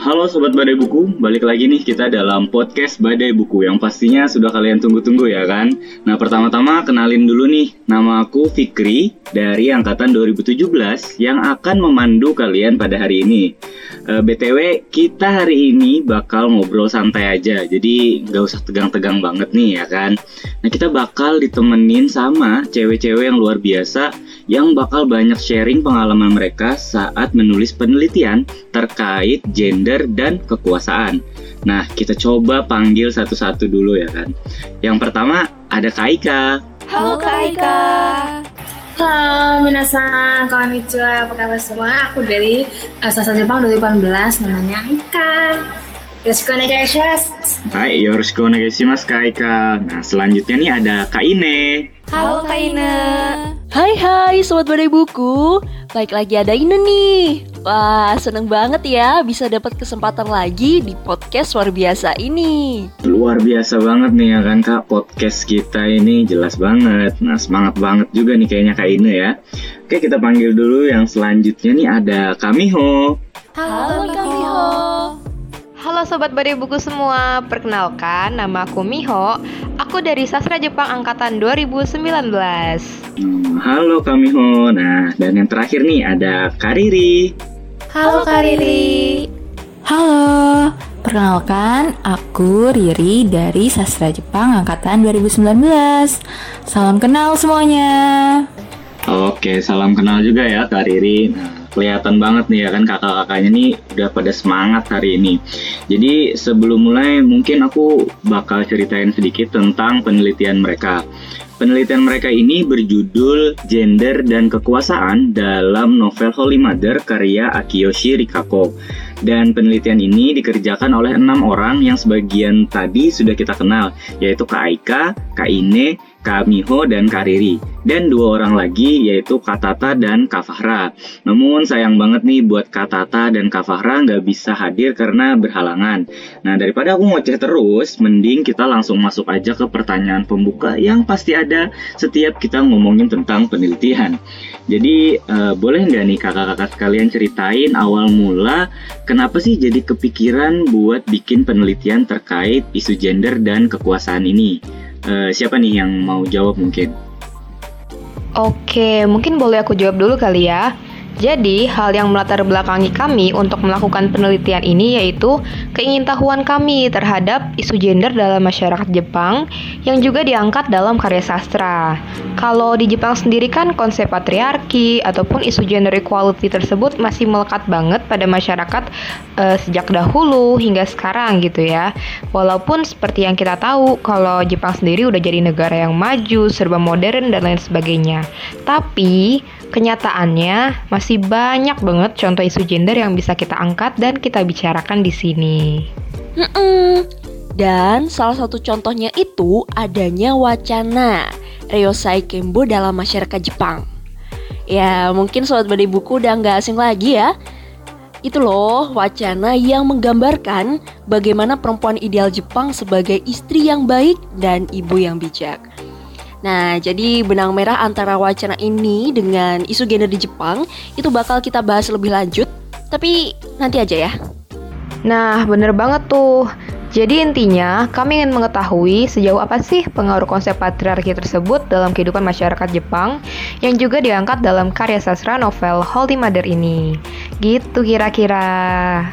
Halo Sobat Badai Buku, balik lagi nih kita dalam podcast Badai Buku yang pastinya sudah kalian tunggu-tunggu ya kan? Nah pertama-tama kenalin dulu nih, nama aku Fikri dari Angkatan 2017 yang akan memandu kalian pada hari ini. E, eh, BTW, kita hari ini bakal ngobrol santai aja, jadi nggak usah tegang-tegang banget nih ya kan? Nah kita bakal ditemenin sama cewek-cewek yang luar biasa yang bakal banyak sharing pengalaman mereka saat menulis penelitian terkait gender dan kekuasaan. Nah, kita coba panggil satu-satu dulu ya kan. Yang pertama ada Kaika. Halo Kaika. Halo minasan, konnichiwa, apa kabar semua? Aku dari Sastra Jepang 2018, namanya Aika. Yoroshiku onegaishimasu. Hai, yoroshiku onegaishimasu Kaika. Nah, selanjutnya nih ada Kak Ine. Halo Kak Ine. Hai hai Sobat Badai Buku. Baik lagi ada Ine nih. Wah, seneng banget ya bisa dapat kesempatan lagi di podcast luar biasa ini. Luar biasa banget nih ya kan Kak, podcast kita ini jelas banget. Nah, semangat banget juga nih kayaknya Kak Ine ya. Oke, kita panggil dulu yang selanjutnya nih ada Kamiho. Halo, Halo Kamiho. Halo Sobat Badai Buku semua, perkenalkan nama aku Miho. Aku dari Sastra Jepang Angkatan 2019. Hmm, halo Kamiho. Nah, dan yang terakhir nih ada Kariri. Halo Kak Riri. Halo, perkenalkan aku Riri dari Sastra Jepang Angkatan 2019. Salam kenal semuanya. Oke, salam kenal juga ya Kak Riri. Nah, kelihatan banget nih ya kan kakak-kakaknya nih udah pada semangat hari ini. Jadi sebelum mulai mungkin aku bakal ceritain sedikit tentang penelitian mereka. Penelitian mereka ini berjudul Gender dan Kekuasaan dalam novel Holy Mother karya Akiyoshi Rikako. Dan penelitian ini dikerjakan oleh enam orang yang sebagian tadi sudah kita kenal, yaitu Kak Aika, Kak Ine, Kak Miho, dan Kak Riri. Dan dua orang lagi yaitu Kak Tata dan Kak Fahra. Namun sayang banget nih buat Kak Tata dan Kak Fahra nggak bisa hadir karena berhalangan. Nah daripada aku ngoceh terus, mending kita langsung masuk aja ke pertanyaan pembuka yang pasti ada setiap kita ngomongin tentang penelitian. Jadi uh, boleh nggak nih kakak-kakak sekalian ceritain awal mula kenapa sih jadi kepikiran buat bikin penelitian terkait isu gender dan kekuasaan ini? Uh, siapa nih yang mau jawab mungkin? Oke, mungkin boleh aku jawab dulu kali ya. Jadi, hal yang melatar belakangi kami untuk melakukan penelitian ini yaitu keingintahuan kami terhadap isu gender dalam masyarakat Jepang yang juga diangkat dalam karya sastra. Kalau di Jepang sendiri kan konsep patriarki ataupun isu gender equality tersebut masih melekat banget pada masyarakat uh, sejak dahulu hingga sekarang gitu ya. Walaupun seperti yang kita tahu kalau Jepang sendiri udah jadi negara yang maju, serba modern dan lain sebagainya. Tapi Kenyataannya, masih banyak banget contoh isu gender yang bisa kita angkat dan kita bicarakan di sini. Dan salah satu contohnya itu adanya wacana Ryosai Kembo dalam masyarakat Jepang. Ya, mungkin sobat badai buku udah nggak asing lagi ya. Itu loh wacana yang menggambarkan bagaimana perempuan ideal Jepang sebagai istri yang baik dan ibu yang bijak. Nah, jadi benang merah antara wacana ini dengan isu gender di Jepang itu bakal kita bahas lebih lanjut, tapi nanti aja ya. Nah, bener banget tuh. Jadi intinya, kami ingin mengetahui sejauh apa sih pengaruh konsep patriarki tersebut dalam kehidupan masyarakat Jepang yang juga diangkat dalam karya sastra novel Holy Mother ini. Gitu kira-kira.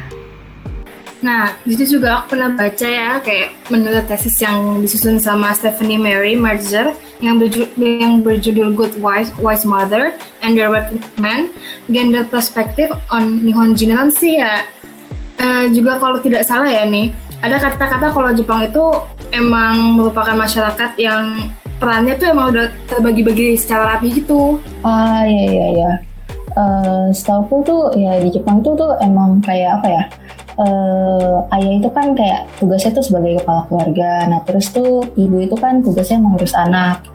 Nah, itu juga aku pernah baca ya, kayak menurut tesis yang disusun sama Stephanie Mary Merger yang, berjudul, yang berjudul Good Wise, Wise Mother and Their Working Man, Gender Perspective on Nihon sih ya. Uh, juga kalau tidak salah ya nih, ada kata-kata kalau Jepang itu emang merupakan masyarakat yang perannya tuh emang udah terbagi-bagi secara rapi gitu. Ah iya iya iya. Uh, setahu tuh ya di Jepang tuh tuh emang kayak apa ya? Uh, ayah itu kan kayak tugasnya tuh sebagai kepala keluarga. Nah terus tuh ibu itu kan tugasnya mengurus anak.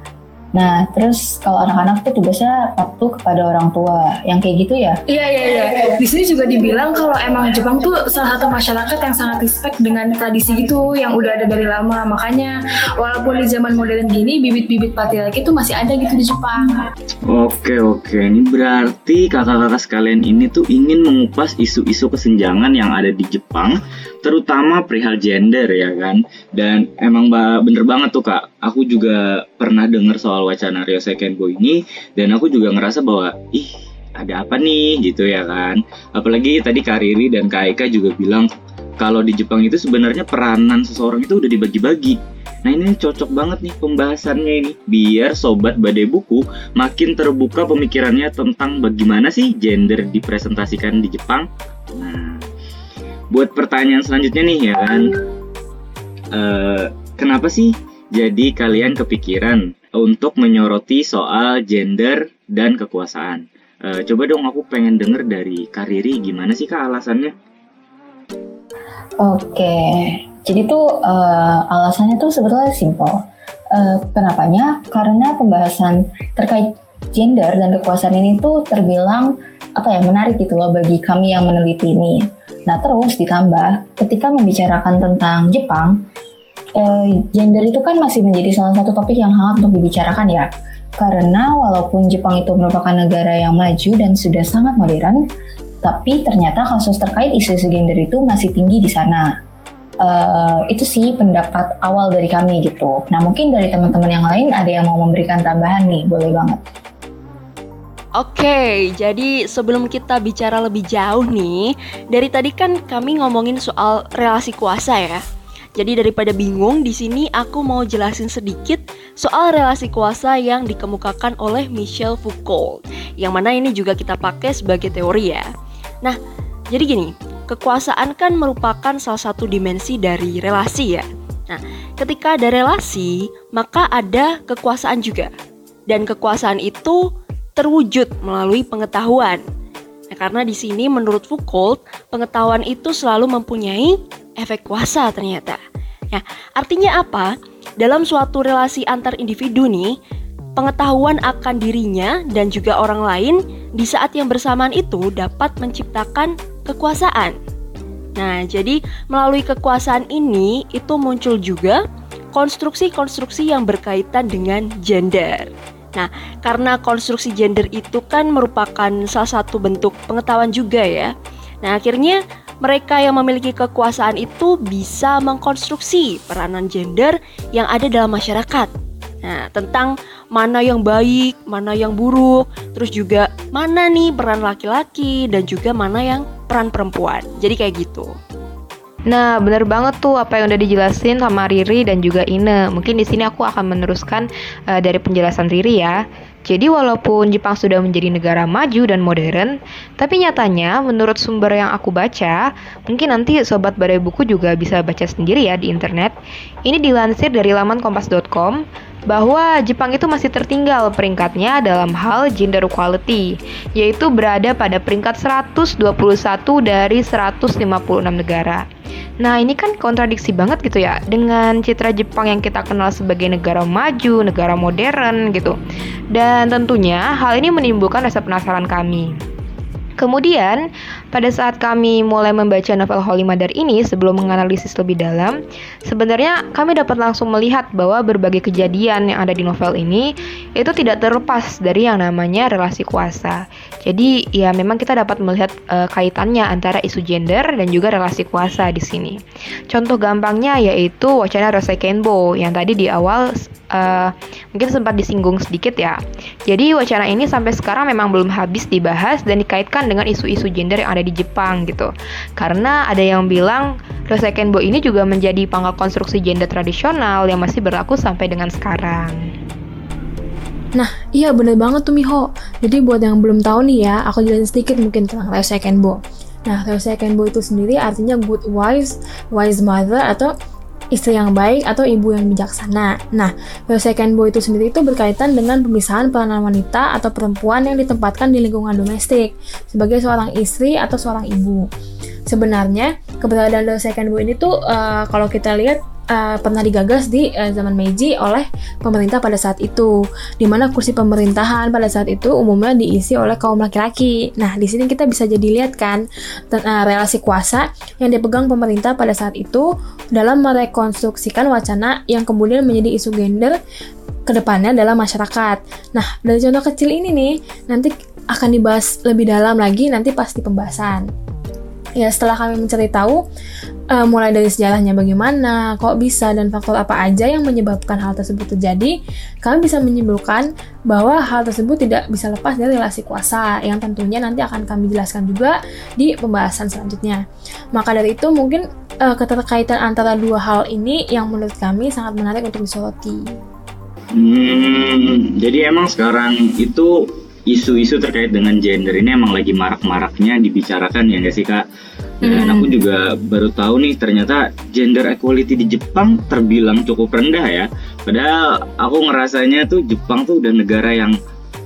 Nah, terus kalau anak-anak tuh tugasnya patuh kepada orang tua, yang kayak gitu ya? Iya iya iya. Di sini juga dibilang kalau emang Jepang tuh salah satu masyarakat yang sangat respect dengan tradisi gitu yang udah ada dari lama. Makanya walaupun di zaman modern gini bibit-bibit patriarki itu masih ada gitu di Jepang. Oke oke, ini berarti kakak-kakak sekalian ini tuh ingin mengupas isu-isu kesenjangan yang ada di Jepang, terutama perihal gender ya kan. Dan emang bener banget tuh kak, aku juga pernah dengar soal wacana Ryosei Kenbo ini, dan aku juga ngerasa bahwa ih ada apa nih gitu ya kan. Apalagi tadi Kak Riri dan Kak Eka juga bilang kalau di Jepang itu sebenarnya peranan seseorang itu udah dibagi-bagi. Nah ini cocok banget nih pembahasannya ini biar sobat badai buku makin terbuka pemikirannya tentang bagaimana sih gender dipresentasikan di Jepang. Nah, buat pertanyaan selanjutnya nih ya kan, eh, kenapa sih jadi kalian kepikiran untuk menyoroti soal gender dan kekuasaan? Eh, coba dong aku pengen denger dari Kariri gimana sih kak alasannya? Oke, jadi tuh eh, alasannya tuh sebetulnya simpel. Eh, kenapanya? Karena pembahasan terkait gender dan kekuasaan ini tuh terbilang apa ya menarik gitu loh bagi kami yang meneliti ini. Nah terus ditambah ketika membicarakan tentang Jepang, eh, gender itu kan masih menjadi salah satu topik yang hangat untuk dibicarakan ya. Karena walaupun Jepang itu merupakan negara yang maju dan sudah sangat modern, tapi ternyata kasus terkait isu-isu gender itu masih tinggi di sana. Eh, itu sih pendapat awal dari kami gitu. Nah mungkin dari teman-teman yang lain ada yang mau memberikan tambahan nih, boleh banget. Oke, jadi sebelum kita bicara lebih jauh nih, dari tadi kan kami ngomongin soal relasi kuasa ya. Jadi daripada bingung, di sini aku mau jelasin sedikit soal relasi kuasa yang dikemukakan oleh Michel Foucault. Yang mana ini juga kita pakai sebagai teori ya. Nah, jadi gini, kekuasaan kan merupakan salah satu dimensi dari relasi ya. Nah, ketika ada relasi, maka ada kekuasaan juga. Dan kekuasaan itu terwujud melalui pengetahuan. Nah, karena di sini menurut Foucault, pengetahuan itu selalu mempunyai efek kuasa ternyata. Nah, artinya apa? Dalam suatu relasi antar individu nih, pengetahuan akan dirinya dan juga orang lain di saat yang bersamaan itu dapat menciptakan kekuasaan. Nah, jadi melalui kekuasaan ini itu muncul juga konstruksi-konstruksi yang berkaitan dengan gender. Nah, karena konstruksi gender itu kan merupakan salah satu bentuk pengetahuan juga ya. Nah, akhirnya mereka yang memiliki kekuasaan itu bisa mengkonstruksi peranan gender yang ada dalam masyarakat. Nah, tentang mana yang baik, mana yang buruk, terus juga mana nih peran laki-laki dan juga mana yang peran perempuan. Jadi kayak gitu. Nah, bener banget tuh apa yang udah dijelasin sama Riri dan juga Ine. Mungkin di sini aku akan meneruskan uh, dari penjelasan Riri ya. Jadi walaupun Jepang sudah menjadi negara maju dan modern, tapi nyatanya menurut sumber yang aku baca, mungkin nanti sobat badai buku juga bisa baca sendiri ya di internet. Ini dilansir dari laman kompas.com bahwa Jepang itu masih tertinggal peringkatnya dalam hal gender equality, yaitu berada pada peringkat 121 dari 156 negara. Nah, ini kan kontradiksi banget gitu ya dengan citra Jepang yang kita kenal sebagai negara maju, negara modern gitu. Dan tentunya hal ini menimbulkan rasa penasaran kami. Kemudian, pada saat kami mulai membaca novel Holy Mother ini sebelum menganalisis lebih dalam, sebenarnya kami dapat langsung melihat bahwa berbagai kejadian yang ada di novel ini itu tidak terlepas dari yang namanya relasi kuasa. Jadi, ya memang kita dapat melihat uh, kaitannya antara isu gender dan juga relasi kuasa di sini. Contoh gampangnya yaitu wacana Rosei Kenbo yang tadi di awal uh, mungkin sempat disinggung sedikit ya. Jadi wacana ini sampai sekarang memang belum habis dibahas dan dikaitkan dengan isu-isu gender yang ada di Jepang gitu. Karena ada yang bilang Rosei Kenbo ini juga menjadi pangkal konstruksi gender tradisional yang masih berlaku sampai dengan sekarang. Nah, iya bener banget tuh Miho. Jadi buat yang belum tahu nih ya, aku jelasin sedikit mungkin tentang Ryosei Kenbo. Nah, Ryosei itu sendiri artinya good wife, wise mother atau istri yang baik atau ibu yang bijaksana. Nah, Ryosei Kenbo itu sendiri itu berkaitan dengan pemisahan peranan wanita atau perempuan yang ditempatkan di lingkungan domestik sebagai seorang istri atau seorang ibu. Sebenarnya keberadaan Ryosei Kenbo ini tuh uh, kalau kita lihat uh, pernah digagas di uh, zaman Meiji oleh pemerintah pada saat itu, di mana kursi pemerintahan pada saat itu umumnya diisi oleh kaum laki-laki. Nah, di sini kita bisa jadi lihat kan uh, relasi kuasa yang dipegang pemerintah pada saat itu dalam merekonstruksikan wacana yang kemudian menjadi isu gender ke depannya dalam masyarakat. Nah, dari contoh kecil ini nih, nanti akan dibahas lebih dalam lagi nanti pasti pembahasan. Ya, setelah kami mencari tahu, uh, mulai dari sejarahnya bagaimana, kok bisa, dan faktor apa aja yang menyebabkan hal tersebut terjadi, kami bisa menyimpulkan bahwa hal tersebut tidak bisa lepas dari relasi kuasa, yang tentunya nanti akan kami jelaskan juga di pembahasan selanjutnya. Maka dari itu, mungkin uh, keterkaitan antara dua hal ini yang menurut kami sangat menarik untuk disoroti. Hmm, jadi emang sekarang itu isu-isu terkait dengan gender ini emang lagi marak-maraknya dibicarakan ya nggak sih kak? Dan hmm. aku juga baru tahu nih ternyata gender equality di Jepang terbilang cukup rendah ya. Padahal aku ngerasanya tuh Jepang tuh udah negara yang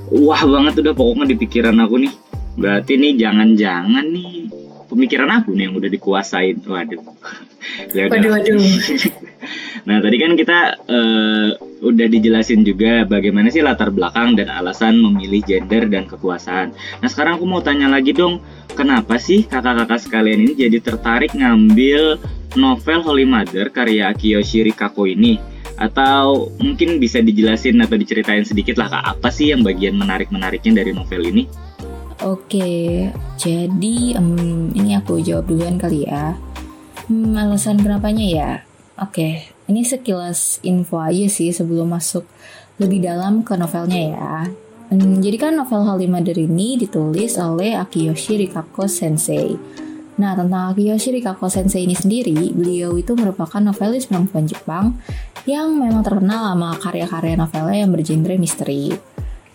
wah banget udah pokoknya di pikiran aku nih. Berarti nih jangan-jangan nih pemikiran aku nih yang udah dikuasain. Waduh. ya waduh, waduh. nah tadi kan kita uh, udah dijelasin juga bagaimana sih latar belakang dan alasan memilih gender dan kekuasaan. Nah sekarang aku mau tanya lagi dong, kenapa sih kakak-kakak sekalian ini jadi tertarik ngambil novel Holy Mother karya Kiyoshi Rikako ini? Atau mungkin bisa dijelasin atau diceritain sedikit lah kak, apa sih yang bagian menarik-menariknya dari novel ini? Oke, jadi um, ini aku jawab duluan kali ya. Hmm, alasan kenapanya ya? Oke, ini sekilas info aja sih sebelum masuk lebih dalam ke novelnya ya. Hmm, jadi kan novel Halimader ini ditulis oleh Akiyoshi Rikako Sensei. Nah, tentang Akiyoshi Rikako Sensei ini sendiri, beliau itu merupakan novelis perempuan Jepang yang memang terkenal sama karya-karya novelnya yang bergenre misteri.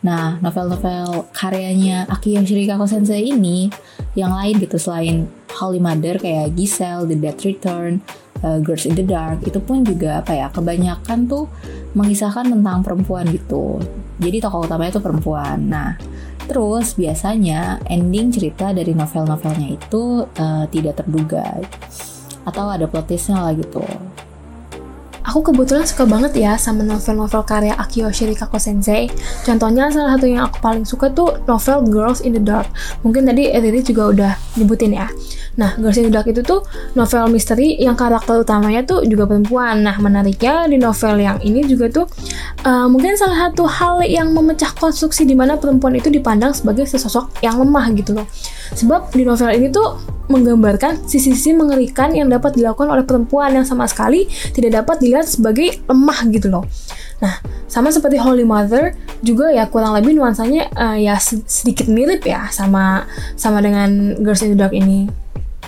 Nah, novel-novel karyanya Akiyoshi Rikako Sensei ini yang lain gitu selain Holy Mother kayak Giselle, The Dead Return, uh, Girls in the Dark itu pun juga apa ya kebanyakan tuh mengisahkan tentang perempuan gitu. Jadi tokoh utamanya itu perempuan. Nah terus biasanya ending cerita dari novel-novelnya itu uh, tidak terduga. Atau ada plot twistnya lah gitu Aku kebetulan suka banget ya sama novel-novel karya Akiyoshi Rikako Sensei. Contohnya salah satu yang aku paling suka tuh novel Girls in the Dark. Mungkin tadi Riri juga udah nyebutin ya. Nah, Girls in the Dark itu tuh novel misteri yang karakter utamanya tuh juga perempuan. Nah, menariknya di novel yang ini juga tuh uh, mungkin salah satu hal yang memecah konstruksi di mana perempuan itu dipandang sebagai sesosok yang lemah gitu loh. Sebab di novel ini tuh menggambarkan sisi-sisi mengerikan yang dapat dilakukan oleh perempuan yang sama sekali tidak dapat dilihat sebagai lemah gitu loh. Nah, sama seperti Holy Mother juga ya kurang lebih nuansanya uh, ya sedikit mirip ya sama sama dengan Girls in the Dark ini.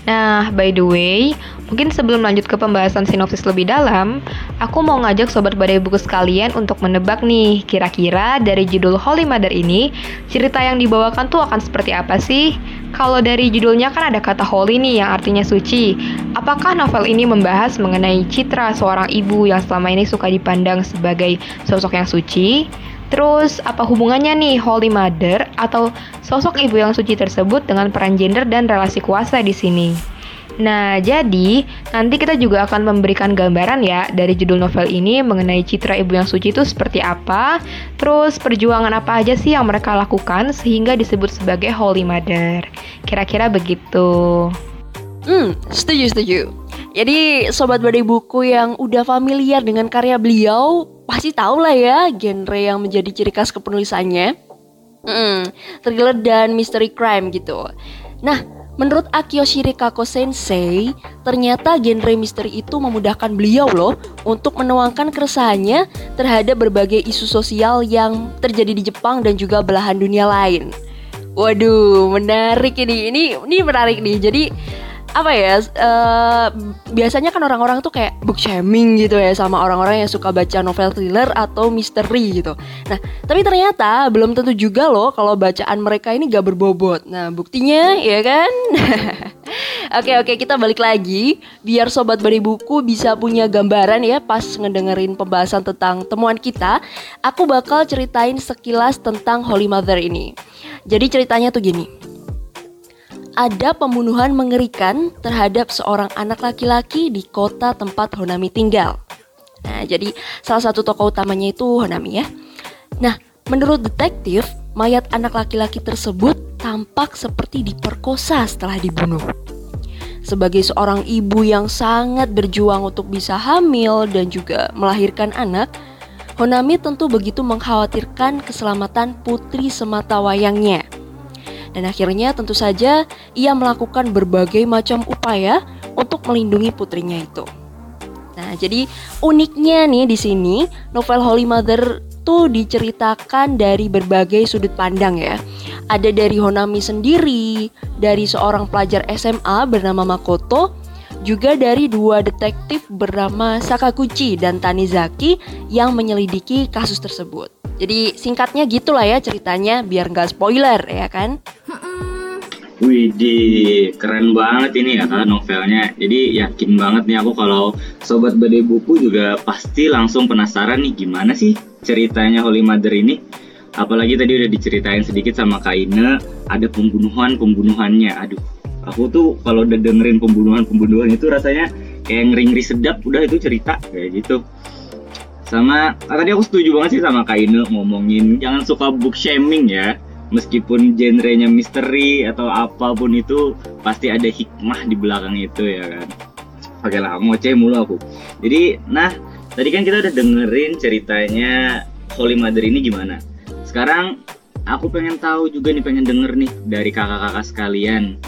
Nah, by the way, mungkin sebelum lanjut ke pembahasan sinopsis lebih dalam, aku mau ngajak sobat badai buku sekalian untuk menebak nih, kira-kira dari judul Holy Mother ini, cerita yang dibawakan tuh akan seperti apa sih? Kalau dari judulnya kan ada kata holy nih yang artinya suci. Apakah novel ini membahas mengenai citra seorang ibu yang selama ini suka dipandang sebagai sosok yang suci? Terus, apa hubungannya nih Holy Mother atau sosok ibu yang suci tersebut dengan peran gender dan relasi kuasa di sini? Nah, jadi nanti kita juga akan memberikan gambaran ya dari judul novel ini mengenai citra ibu yang suci itu seperti apa, terus perjuangan apa aja sih yang mereka lakukan sehingga disebut sebagai Holy Mother. Kira-kira begitu. Hmm, setuju, setuju. Jadi, sobat badai buku yang udah familiar dengan karya beliau, pasti tahu lah ya genre yang menjadi ciri khas kepenulisannya. Hmm, thriller dan mystery crime gitu. Nah, menurut Akiyoshi Rikako Sensei, ternyata genre misteri itu memudahkan beliau loh untuk menuangkan keresahannya terhadap berbagai isu sosial yang terjadi di Jepang dan juga belahan dunia lain. Waduh, menarik ini. Ini ini menarik nih. Jadi apa ya uh, biasanya kan orang-orang tuh kayak book shaming gitu ya sama orang-orang yang suka baca novel thriller atau misteri gitu. Nah, tapi ternyata belum tentu juga loh kalau bacaan mereka ini gak berbobot. Nah, buktinya ya kan? Oke oke kita balik lagi biar sobat bari buku bisa punya gambaran ya pas ngedengerin pembahasan tentang temuan kita. Aku bakal ceritain sekilas tentang Holy Mother ini. Jadi ceritanya tuh gini ada pembunuhan mengerikan terhadap seorang anak laki-laki di kota tempat Honami tinggal. Nah, jadi salah satu tokoh utamanya itu Honami ya. Nah, menurut detektif, mayat anak laki-laki tersebut tampak seperti diperkosa setelah dibunuh. Sebagai seorang ibu yang sangat berjuang untuk bisa hamil dan juga melahirkan anak, Honami tentu begitu mengkhawatirkan keselamatan putri semata wayangnya. Dan akhirnya tentu saja ia melakukan berbagai macam upaya untuk melindungi putrinya itu. Nah, jadi uniknya nih di sini novel Holy Mother tuh diceritakan dari berbagai sudut pandang ya. Ada dari Honami sendiri, dari seorang pelajar SMA bernama Makoto, juga dari dua detektif bernama Sakaguchi dan Tanizaki yang menyelidiki kasus tersebut. Jadi singkatnya gitulah ya ceritanya biar nggak spoiler ya kan. Widih, keren banget ini ya novelnya. Jadi yakin banget nih aku kalau sobat badai buku juga pasti langsung penasaran nih gimana sih ceritanya Holy Mother ini. Apalagi tadi udah diceritain sedikit sama Kaine, ada pembunuhan-pembunuhannya. Aduh, aku tuh kalau udah dengerin pembunuhan-pembunuhan itu rasanya kayak ngeri-ngeri sedap udah itu cerita kayak gitu. Sama tadi aku setuju banget sih sama Kaine ngomongin jangan suka book shaming ya meskipun genrenya misteri atau apa pun itu pasti ada hikmah di belakang itu ya kan? Oke lah ngoceh mulu aku. Jadi nah tadi kan kita udah dengerin ceritanya Holy Mother ini gimana. Sekarang aku pengen tahu juga nih pengen denger nih dari kakak-kakak sekalian.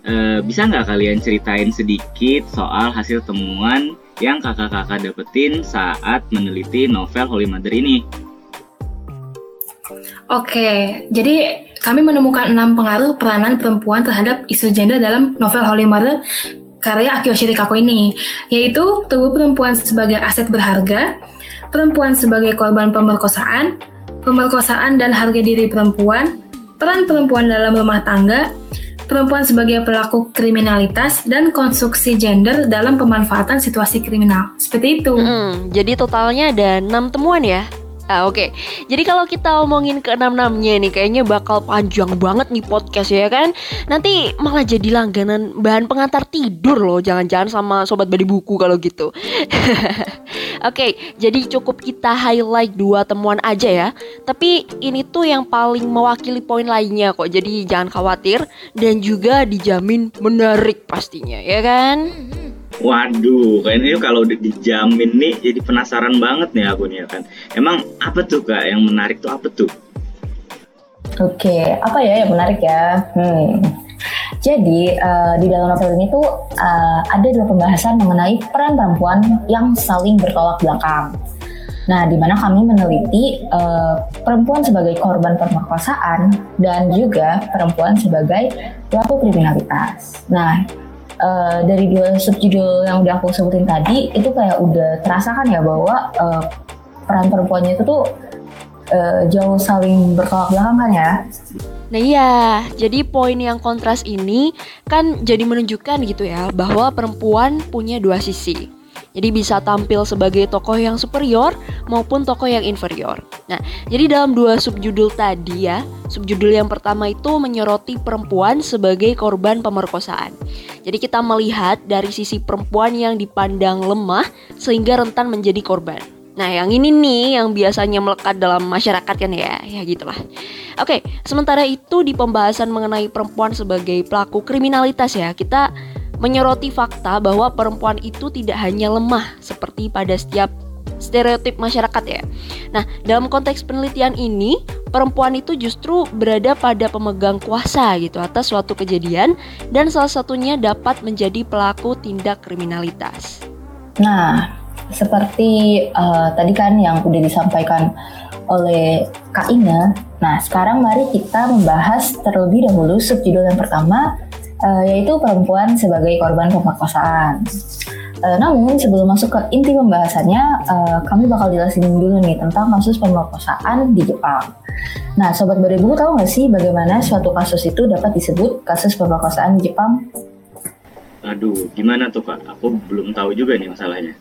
E, bisa nggak kalian ceritain sedikit soal hasil temuan yang kakak-kakak dapetin saat meneliti novel Holy Mother ini Oke, jadi kami menemukan enam pengaruh peranan perempuan terhadap isu gender dalam novel Holy Mother karya Akio Shirikako ini, yaitu tubuh perempuan sebagai aset berharga, perempuan sebagai korban pemerkosaan, pemerkosaan dan harga diri perempuan, peran perempuan dalam rumah tangga, perempuan sebagai pelaku kriminalitas, dan konstruksi gender dalam pemanfaatan situasi kriminal. Seperti itu. Hmm, jadi totalnya ada enam temuan ya? Ah, Oke, okay. jadi kalau kita omongin ke enam-enamnya nih, kayaknya bakal panjang banget nih podcast ya kan. Nanti malah jadi langganan bahan pengantar tidur loh, jangan-jangan sama sobat badi buku kalau gitu. Oke, okay, jadi cukup kita highlight dua temuan aja ya. Tapi ini tuh yang paling mewakili poin lainnya kok, jadi jangan khawatir dan juga dijamin menarik pastinya ya kan. Waduh, kayaknya kalau dijamin nih jadi penasaran banget nih aku nih ya kan. Emang apa tuh kak yang menarik tuh apa tuh? Oke, apa ya yang menarik ya? Hmm. Jadi uh, di dalam novel ini tuh uh, ada dua pembahasan mengenai peran perempuan yang saling bertolak belakang. Nah, di mana kami meneliti uh, perempuan sebagai korban pemerkosaan dan juga perempuan sebagai pelaku kriminalitas. Nah, uh, dari dua subjudul yang udah aku sebutin tadi itu kayak udah terasa kan ya bahwa uh, peran perempuannya itu tuh uh, jauh saling bertolak belakang kan ya. Nah iya, jadi poin yang kontras ini kan jadi menunjukkan gitu ya bahwa perempuan punya dua sisi. Jadi bisa tampil sebagai tokoh yang superior maupun tokoh yang inferior. Nah, jadi dalam dua subjudul tadi ya, subjudul yang pertama itu menyoroti perempuan sebagai korban pemerkosaan. Jadi kita melihat dari sisi perempuan yang dipandang lemah sehingga rentan menjadi korban. Nah, yang ini nih yang biasanya melekat dalam masyarakat kan ya, ya gitulah. Oke, sementara itu di pembahasan mengenai perempuan sebagai pelaku kriminalitas ya, kita menyoroti fakta bahwa perempuan itu tidak hanya lemah seperti pada setiap stereotip masyarakat ya. Nah, dalam konteks penelitian ini, perempuan itu justru berada pada pemegang kuasa gitu atas suatu kejadian dan salah satunya dapat menjadi pelaku tindak kriminalitas. Nah, seperti uh, tadi kan yang udah disampaikan oleh Kak Ina. Nah, sekarang mari kita membahas terlebih dahulu subjudul yang pertama uh, yaitu perempuan sebagai korban pemerkosaan. Uh, namun sebelum masuk ke inti pembahasannya, uh, kami bakal jelasin dulu nih tentang kasus pemerkosaan di Jepang. Nah, Sobat Beribu tahu nggak sih bagaimana suatu kasus itu dapat disebut kasus pemerkosaan di Jepang? Aduh, gimana tuh Kak? Aku belum tahu juga nih masalahnya.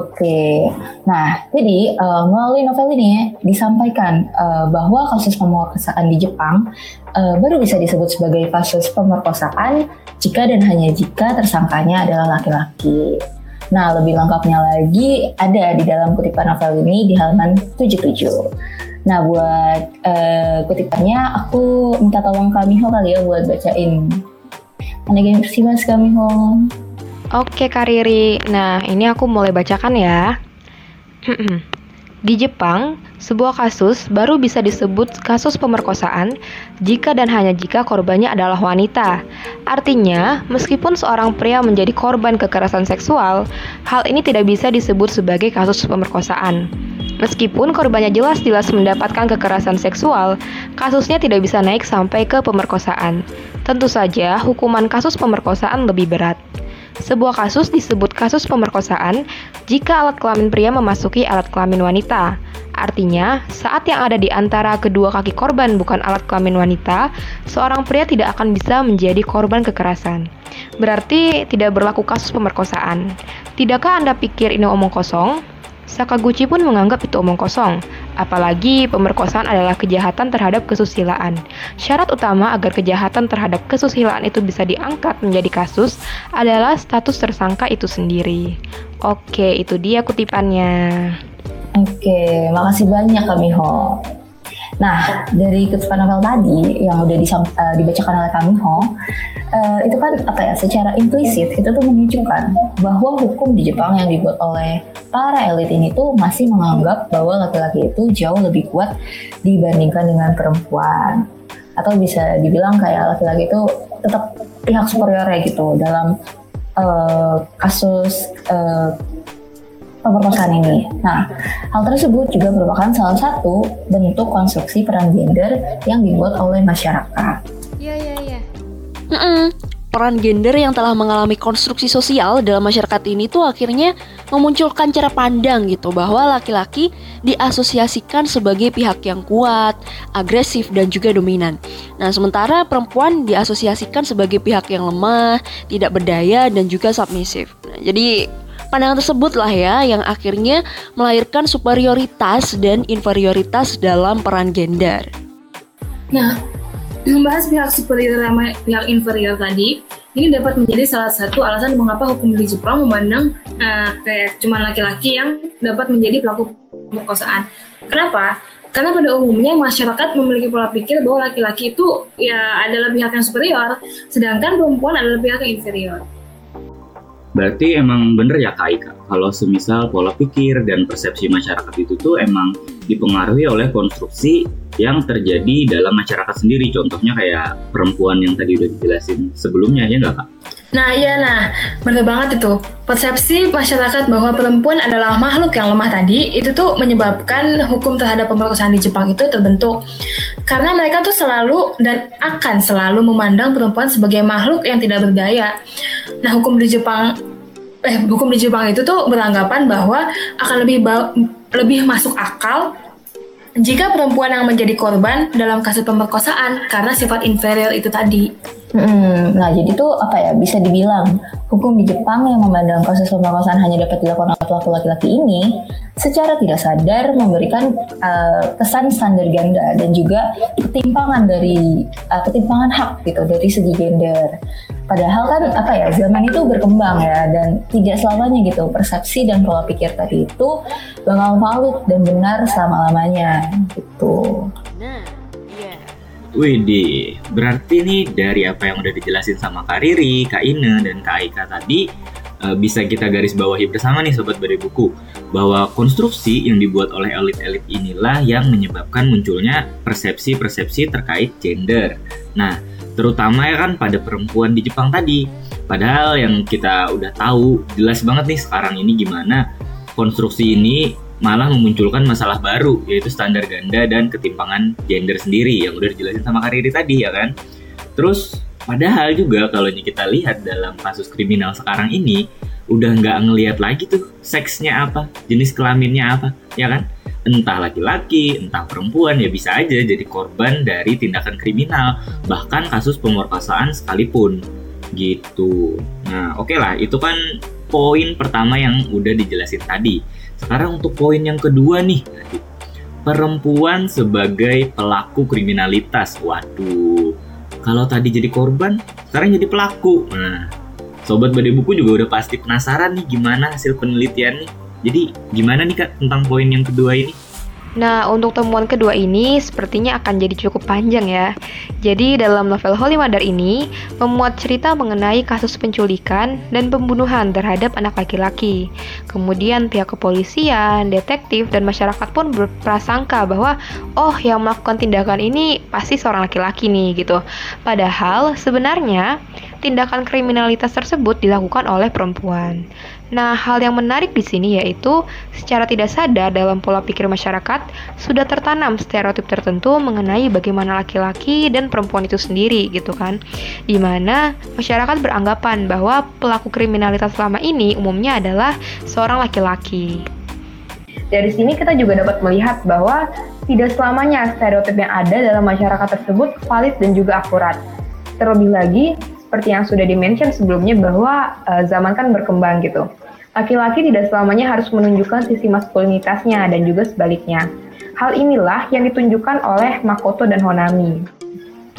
Oke, nah jadi uh, melalui novel ini disampaikan uh, bahwa kasus pemerkosaan di Jepang uh, baru bisa disebut sebagai kasus pemerkosaan jika dan hanya jika tersangkanya adalah laki-laki. Nah, lebih lengkapnya lagi ada di dalam kutipan novel ini di halaman 77. Nah, buat uh, kutipannya aku minta tolong Kamiho kali ya buat bacain. Mana sih Mas Kamiho? Oke Kariri, nah ini aku mulai bacakan ya. Di Jepang, sebuah kasus baru bisa disebut kasus pemerkosaan jika dan hanya jika korbannya adalah wanita. Artinya, meskipun seorang pria menjadi korban kekerasan seksual, hal ini tidak bisa disebut sebagai kasus pemerkosaan. Meskipun korbannya jelas-jelas mendapatkan kekerasan seksual, kasusnya tidak bisa naik sampai ke pemerkosaan. Tentu saja, hukuman kasus pemerkosaan lebih berat. Sebuah kasus disebut kasus pemerkosaan jika alat kelamin pria memasuki alat kelamin wanita. Artinya, saat yang ada di antara kedua kaki korban bukan alat kelamin wanita, seorang pria tidak akan bisa menjadi korban kekerasan. Berarti tidak berlaku kasus pemerkosaan. Tidakkah Anda pikir ini omong kosong? Sakaguchi pun menganggap itu omong kosong, apalagi pemerkosaan adalah kejahatan terhadap kesusilaan. Syarat utama agar kejahatan terhadap kesusilaan itu bisa diangkat menjadi kasus adalah status tersangka itu sendiri. Oke, itu dia kutipannya. Oke, makasih banyak Kamiho. Nah, dari kutipan novel tadi yang udah uh, dibacakan oleh Kamiho, uh, itu kan apa ya secara implisit itu tuh menunjukkan bahwa hukum di Jepang yang dibuat oleh para elit ini tuh masih menganggap bahwa laki-laki itu jauh lebih kuat dibandingkan dengan perempuan. Atau bisa dibilang kayak laki-laki itu tetap pihak superior ya gitu dalam uh, kasus uh, pemerkosaan ini. Nah, hal tersebut juga merupakan salah satu bentuk konstruksi peran gender yang dibuat oleh masyarakat. Iya, iya, iya. Mm -mm. Peran gender yang telah mengalami konstruksi sosial dalam masyarakat ini tuh akhirnya memunculkan cara pandang gitu bahwa laki-laki diasosiasikan sebagai pihak yang kuat, agresif dan juga dominan. Nah, sementara perempuan diasosiasikan sebagai pihak yang lemah, tidak berdaya dan juga submisif. Nah, jadi pandangan tersebut lah ya yang akhirnya melahirkan superioritas dan inferioritas dalam peran gender. Nah, membahas pihak superior sama pihak inferior tadi, ini dapat menjadi salah satu alasan mengapa hukum di Jepang memandang uh, kayak cuma laki-laki yang dapat menjadi pelaku pemerkosaan. Kenapa? Karena pada umumnya masyarakat memiliki pola pikir bahwa laki-laki itu ya adalah pihak yang superior, sedangkan perempuan adalah pihak yang inferior. Berarti emang bener ya Kak Ika, kalau semisal pola pikir dan persepsi masyarakat itu tuh emang dipengaruhi oleh konstruksi yang terjadi dalam masyarakat sendiri. Contohnya kayak perempuan yang tadi udah dijelasin sebelumnya, ya nggak Kak? Nah iya nah, bener banget itu. Persepsi masyarakat bahwa perempuan adalah makhluk yang lemah tadi, itu tuh menyebabkan hukum terhadap pemerkosaan di Jepang itu terbentuk. Karena mereka tuh selalu dan akan selalu memandang perempuan sebagai makhluk yang tidak berdaya. Nah hukum di Jepang eh hukum di Jepang itu tuh beranggapan bahwa akan lebih lebih masuk akal jika perempuan yang menjadi korban dalam kasus pemerkosaan karena sifat inferior itu tadi. Hmm, nah jadi tuh apa ya bisa dibilang hukum di Jepang yang memandang kasus pemerkosaan hanya dapat dilakukan oleh pelaku laki-laki ini secara tidak sadar memberikan uh, kesan standar ganda dan juga ketimpangan dari uh, ketimpangan hak gitu dari segi gender. Padahal kan apa ya zaman itu berkembang ya dan tidak selamanya gitu persepsi dan pola pikir tadi itu bakal valid dan benar selama lamanya gitu. Nah. Berarti nih dari apa yang udah dijelasin sama Kak Riri, Kak Ine, dan Kak Aika tadi uh, bisa kita garis bawahi bersama nih Sobat Beri Buku bahwa konstruksi yang dibuat oleh elit-elit inilah yang menyebabkan munculnya persepsi-persepsi terkait gender. Nah, terutama ya kan pada perempuan di Jepang tadi. Padahal yang kita udah tahu jelas banget nih sekarang ini gimana konstruksi ini malah memunculkan masalah baru yaitu standar ganda dan ketimpangan gender sendiri yang udah dijelasin sama Kariri tadi ya kan. Terus padahal juga kalau kita lihat dalam kasus kriminal sekarang ini udah nggak ngelihat lagi tuh seksnya apa, jenis kelaminnya apa, ya kan? Entah laki-laki, entah perempuan ya bisa aja jadi korban dari tindakan kriminal, bahkan kasus pemerkosaan sekalipun gitu. Nah, oke okay lah, itu kan poin pertama yang udah dijelasin tadi. Sekarang untuk poin yang kedua nih, perempuan sebagai pelaku kriminalitas. Waduh, kalau tadi jadi korban, sekarang jadi pelaku. Nah, sobat badai buku juga udah pasti penasaran nih gimana hasil penelitiannya. Jadi gimana nih kak tentang poin yang kedua ini? Nah, untuk temuan kedua ini sepertinya akan jadi cukup panjang ya. Jadi, dalam novel Holy Mother ini memuat cerita mengenai kasus penculikan dan pembunuhan terhadap anak laki-laki. Kemudian pihak kepolisian, detektif, dan masyarakat pun berprasangka bahwa oh yang melakukan tindakan ini pasti seorang laki-laki nih gitu. Padahal sebenarnya tindakan kriminalitas tersebut dilakukan oleh perempuan. Nah, hal yang menarik di sini yaitu secara tidak sadar dalam pola pikir masyarakat sudah tertanam stereotip tertentu mengenai bagaimana laki-laki dan perempuan itu sendiri gitu kan. Di mana masyarakat beranggapan bahwa pelaku kriminalitas selama ini umumnya adalah seorang laki-laki. Dari sini kita juga dapat melihat bahwa tidak selamanya stereotip yang ada dalam masyarakat tersebut valid dan juga akurat. Terlebih lagi, seperti yang sudah dimention sebelumnya bahwa uh, zaman kan berkembang gitu. Laki-laki tidak selamanya harus menunjukkan sisi maskulinitasnya dan juga sebaliknya. Hal inilah yang ditunjukkan oleh Makoto dan Honami.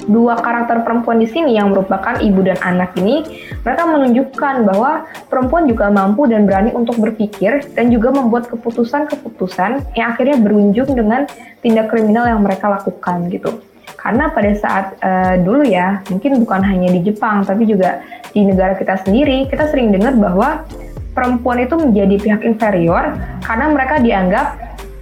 Dua karakter perempuan di sini yang merupakan ibu dan anak ini, mereka menunjukkan bahwa perempuan juga mampu dan berani untuk berpikir dan juga membuat keputusan-keputusan yang akhirnya berujung dengan tindak kriminal yang mereka lakukan gitu. Karena pada saat uh, dulu ya, mungkin bukan hanya di Jepang, tapi juga di negara kita sendiri, kita sering dengar bahwa perempuan itu menjadi pihak inferior karena mereka dianggap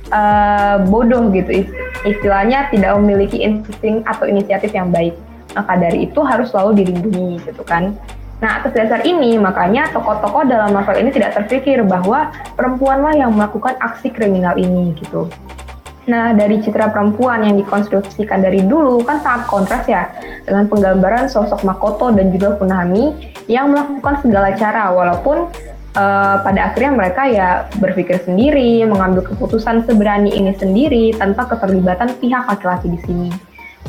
uh, bodoh gitu, istilahnya tidak memiliki insting atau inisiatif yang baik. Maka dari itu harus selalu dilindungi gitu kan. Nah, atas dasar ini, makanya tokoh-tokoh dalam novel ini tidak terpikir bahwa perempuanlah yang melakukan aksi kriminal ini gitu. Nah, dari citra perempuan yang dikonstruksikan dari dulu kan sangat kontras ya dengan penggambaran sosok Makoto dan juga Funami yang melakukan segala cara walaupun uh, pada akhirnya mereka ya berpikir sendiri, mengambil keputusan seberani ini sendiri tanpa keterlibatan pihak laki-laki di sini.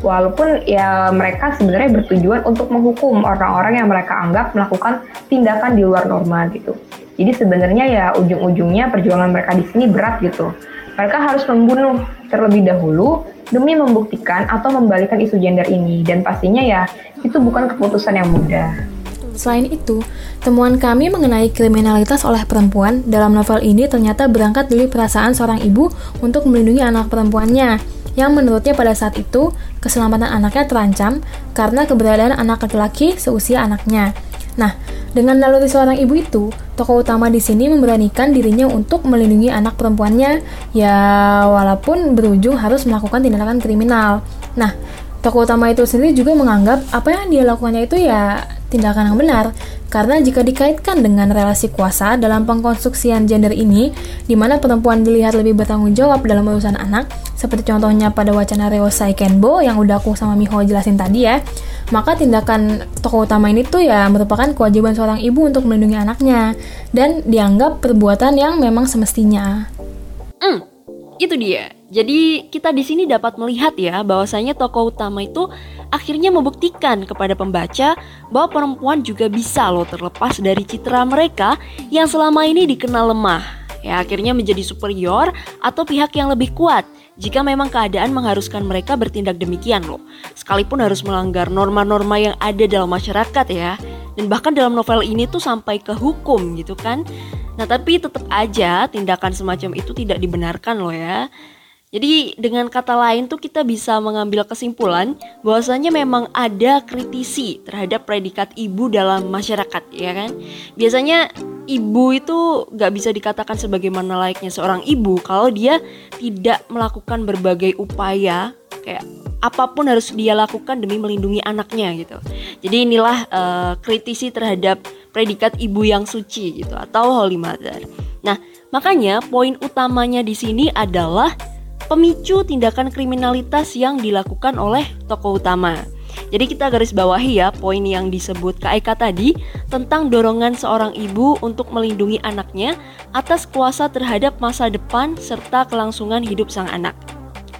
Walaupun ya mereka sebenarnya bertujuan untuk menghukum orang-orang yang mereka anggap melakukan tindakan di luar norma gitu. Jadi sebenarnya ya ujung-ujungnya perjuangan mereka di sini berat gitu mereka harus membunuh terlebih dahulu demi membuktikan atau membalikan isu gender ini dan pastinya ya itu bukan keputusan yang mudah. Selain itu, temuan kami mengenai kriminalitas oleh perempuan dalam novel ini ternyata berangkat dari perasaan seorang ibu untuk melindungi anak perempuannya, yang menurutnya pada saat itu keselamatan anaknya terancam karena keberadaan anak laki-laki seusia anaknya. Nah, dengan naluri seorang ibu itu, tokoh utama di sini memberanikan dirinya untuk melindungi anak perempuannya, ya walaupun berujung harus melakukan tindakan kriminal. Nah, tokoh utama itu sendiri juga menganggap apa yang dia lakukannya itu ya tindakan yang benar, karena jika dikaitkan dengan relasi kuasa dalam pengkonstruksian gender ini, di mana perempuan dilihat lebih bertanggung jawab dalam urusan anak, seperti contohnya pada wacana Reosai Kenbo yang udah aku sama Miho jelasin tadi ya, maka tindakan tokoh utama ini tuh ya merupakan kewajiban seorang ibu untuk melindungi anaknya, dan dianggap perbuatan yang memang semestinya. Hmm, itu dia. Jadi kita di sini dapat melihat ya bahwasanya tokoh utama itu akhirnya membuktikan kepada pembaca bahwa perempuan juga bisa loh terlepas dari citra mereka yang selama ini dikenal lemah. Ya akhirnya menjadi superior atau pihak yang lebih kuat jika memang keadaan mengharuskan mereka bertindak demikian loh. Sekalipun harus melanggar norma-norma yang ada dalam masyarakat ya. Dan bahkan dalam novel ini tuh sampai ke hukum gitu kan. Nah tapi tetap aja tindakan semacam itu tidak dibenarkan loh ya. Jadi dengan kata lain tuh kita bisa mengambil kesimpulan bahwasanya memang ada kritisi terhadap predikat ibu dalam masyarakat ya kan. Biasanya ibu itu gak bisa dikatakan sebagaimana layaknya seorang ibu kalau dia tidak melakukan berbagai upaya kayak apa pun harus dia lakukan demi melindungi anaknya gitu. Jadi inilah uh, kritisi terhadap predikat ibu yang suci gitu atau holy mother. Nah, makanya poin utamanya di sini adalah pemicu tindakan kriminalitas yang dilakukan oleh tokoh utama. Jadi kita garis bawahi ya poin yang disebut Kak tadi tentang dorongan seorang ibu untuk melindungi anaknya atas kuasa terhadap masa depan serta kelangsungan hidup sang anak.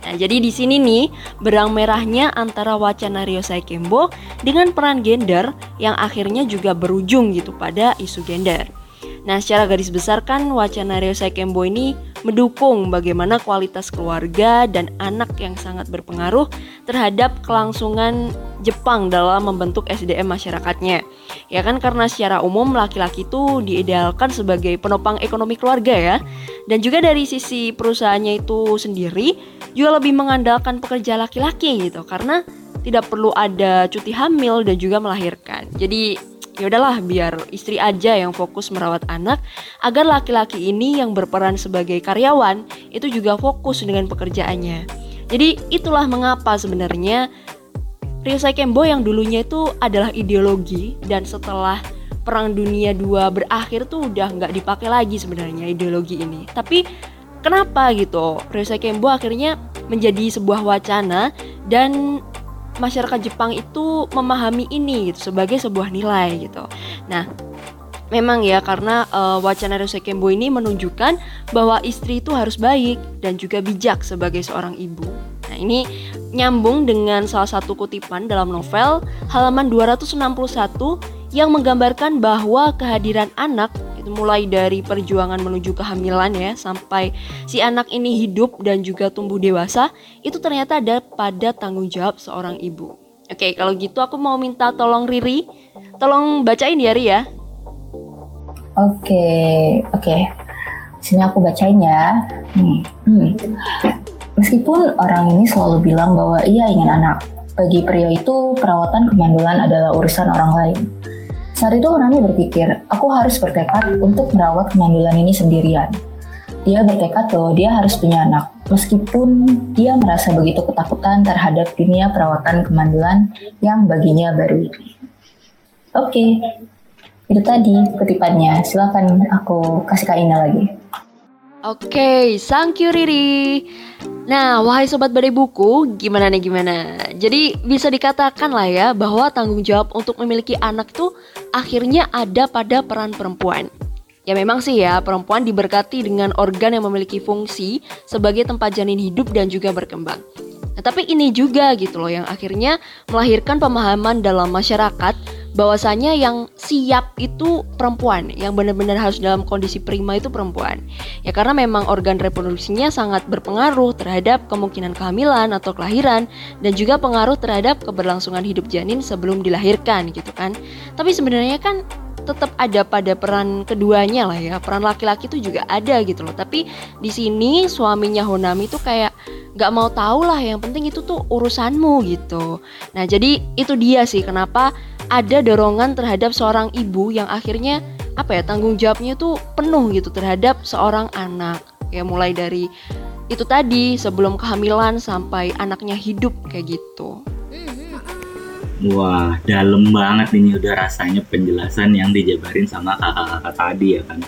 Nah, jadi di sini nih berang merahnya antara wacana Ryosai Kembo dengan peran gender yang akhirnya juga berujung gitu pada isu gender. Nah, secara garis besar kan wacana Ryosai Kembo ini mendukung bagaimana kualitas keluarga dan anak yang sangat berpengaruh terhadap kelangsungan Jepang dalam membentuk SDM masyarakatnya. Ya kan karena secara umum laki-laki itu diidealkan sebagai penopang ekonomi keluarga ya. Dan juga dari sisi perusahaannya itu sendiri juga lebih mengandalkan pekerja laki-laki gitu karena tidak perlu ada cuti hamil dan juga melahirkan. Jadi ya udahlah biar istri aja yang fokus merawat anak agar laki-laki ini yang berperan sebagai karyawan itu juga fokus dengan pekerjaannya. Jadi itulah mengapa sebenarnya Ryosei Kembo yang dulunya itu adalah ideologi dan setelah Perang Dunia II berakhir tuh udah nggak dipakai lagi sebenarnya ideologi ini. Tapi kenapa gitu Ryosei Kembo akhirnya menjadi sebuah wacana dan masyarakat Jepang itu memahami ini gitu sebagai sebuah nilai gitu. Nah, memang ya karena uh, wacana Kembo ini menunjukkan bahwa istri itu harus baik dan juga bijak sebagai seorang ibu. Nah, ini nyambung dengan salah satu kutipan dalam novel halaman 261 yang menggambarkan bahwa kehadiran anak itu mulai dari perjuangan menuju kehamilan ya sampai si anak ini hidup dan juga tumbuh dewasa itu ternyata ada pada tanggung jawab seorang ibu. Oke, kalau gitu aku mau minta tolong Riri, tolong bacain ya Ri ya. Oke, oke. Sini aku bacain ya. Hmm. Hmm. Meskipun orang ini selalu bilang bahwa ia ingin anak, bagi pria itu perawatan kemandulan adalah urusan orang lain. Saat itu Honami berpikir, aku harus bertekad untuk merawat kemandulan ini sendirian. Dia bertekad bahwa dia harus punya anak, meskipun dia merasa begitu ketakutan terhadap dunia perawatan kemandulan yang baginya baru ini. Oke, itu tadi kutipannya. Silakan aku kasih Kak Ina lagi. Oke, okay, thank you Riri. Nah, wahai sobat badai buku, gimana nih gimana? Jadi bisa dikatakan lah ya bahwa tanggung jawab untuk memiliki anak itu akhirnya ada pada peran perempuan. Ya memang sih ya, perempuan diberkati dengan organ yang memiliki fungsi sebagai tempat janin hidup dan juga berkembang. Nah, tapi ini juga gitu loh yang akhirnya melahirkan pemahaman dalam masyarakat bahwasanya yang siap itu perempuan, yang benar-benar harus dalam kondisi prima itu perempuan. Ya karena memang organ reproduksinya sangat berpengaruh terhadap kemungkinan kehamilan atau kelahiran dan juga pengaruh terhadap keberlangsungan hidup janin sebelum dilahirkan gitu kan. Tapi sebenarnya kan tetap ada pada peran keduanya lah ya. Peran laki-laki itu juga ada gitu loh. Tapi di sini suaminya Honami tuh kayak nggak mau tahu lah. Yang penting itu tuh urusanmu gitu. Nah jadi itu dia sih kenapa ada dorongan terhadap seorang ibu yang akhirnya apa ya tanggung jawabnya tuh penuh gitu terhadap seorang anak. Ya mulai dari itu tadi sebelum kehamilan sampai anaknya hidup kayak gitu. Wah, dalam banget ini udah rasanya penjelasan yang dijabarin sama kakak-kakak tadi ya kan.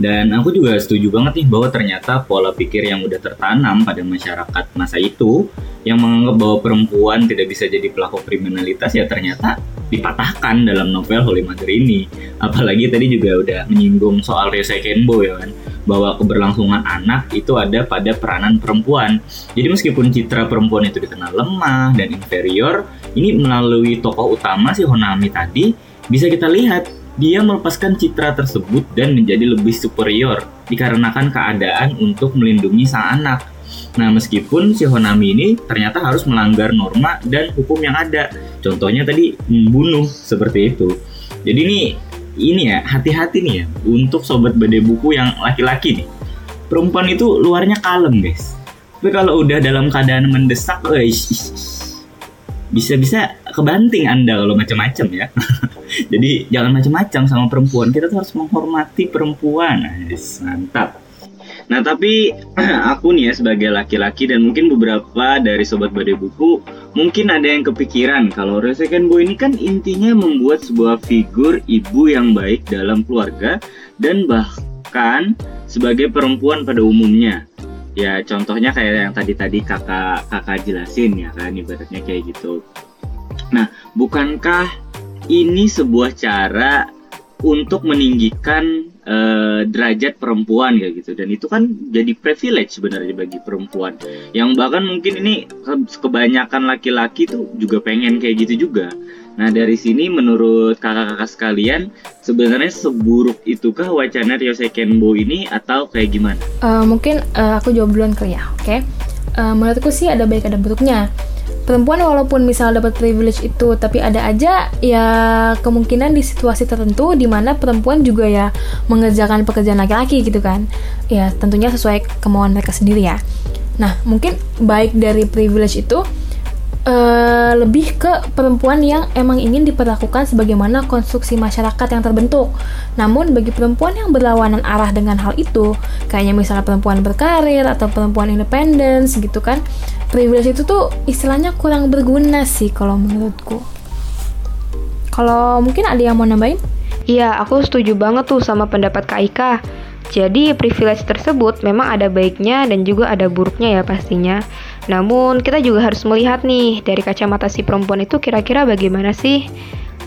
Dan aku juga setuju banget nih bahwa ternyata pola pikir yang udah tertanam pada masyarakat masa itu yang menganggap bahwa perempuan tidak bisa jadi pelaku kriminalitas ya ternyata dipatahkan dalam novel Holy Mother ini. Apalagi tadi juga udah menyinggung soal Ryosei Kenbo ya kan bahwa keberlangsungan anak itu ada pada peranan perempuan. Jadi meskipun citra perempuan itu dikenal lemah dan inferior, ini melalui tokoh utama si Honami tadi bisa kita lihat dia melepaskan citra tersebut dan menjadi lebih superior dikarenakan keadaan untuk melindungi sang anak. Nah, meskipun si Honami ini ternyata harus melanggar norma dan hukum yang ada. Contohnya tadi membunuh seperti itu. Jadi ini ini ya hati-hati nih ya untuk sobat badai buku yang laki-laki nih. Perempuan itu luarnya kalem guys. Tapi kalau udah dalam keadaan mendesak, bisa-bisa kebanting Anda kalau macam-macam ya. Jadi jangan macam-macam sama perempuan. Kita tuh harus menghormati perempuan. Nice, mantap. Nah tapi aku nih ya sebagai laki-laki dan mungkin beberapa dari sobat badai buku mungkin ada yang kepikiran kalau Second Boy ini kan intinya membuat sebuah figur ibu yang baik dalam keluarga dan bahkan sebagai perempuan pada umumnya ya contohnya kayak yang tadi tadi kakak kakak jelasin ya kan ibaratnya kayak gitu nah bukankah ini sebuah cara untuk meninggikan uh, derajat perempuan kayak gitu dan itu kan jadi privilege sebenarnya bagi perempuan yang bahkan mungkin ini kebanyakan laki-laki tuh juga pengen kayak gitu juga Nah dari sini menurut kakak-kakak sekalian sebenarnya seburuk itukah wacana Ryosei Kenbo ini atau kayak gimana? Uh, mungkin uh, aku jawab duluan kali ya, oke? Okay? Uh, menurutku sih ada baik ada buruknya. Perempuan walaupun misal dapat privilege itu tapi ada aja ya kemungkinan di situasi tertentu di mana perempuan juga ya mengerjakan pekerjaan laki-laki gitu kan. Ya tentunya sesuai kemauan mereka sendiri ya. Nah mungkin baik dari privilege itu uh, lebih ke perempuan yang emang ingin diperlakukan sebagaimana konstruksi masyarakat yang terbentuk. Namun bagi perempuan yang berlawanan arah dengan hal itu, kayaknya misalnya perempuan berkarir atau perempuan independen gitu kan, privilege itu tuh istilahnya kurang berguna sih kalau menurutku. Kalau mungkin ada yang mau nambahin? Iya, aku setuju banget tuh sama pendapat Kak Ika. Jadi privilege tersebut memang ada baiknya dan juga ada buruknya ya pastinya. Namun kita juga harus melihat nih dari kacamata si perempuan itu kira-kira bagaimana sih?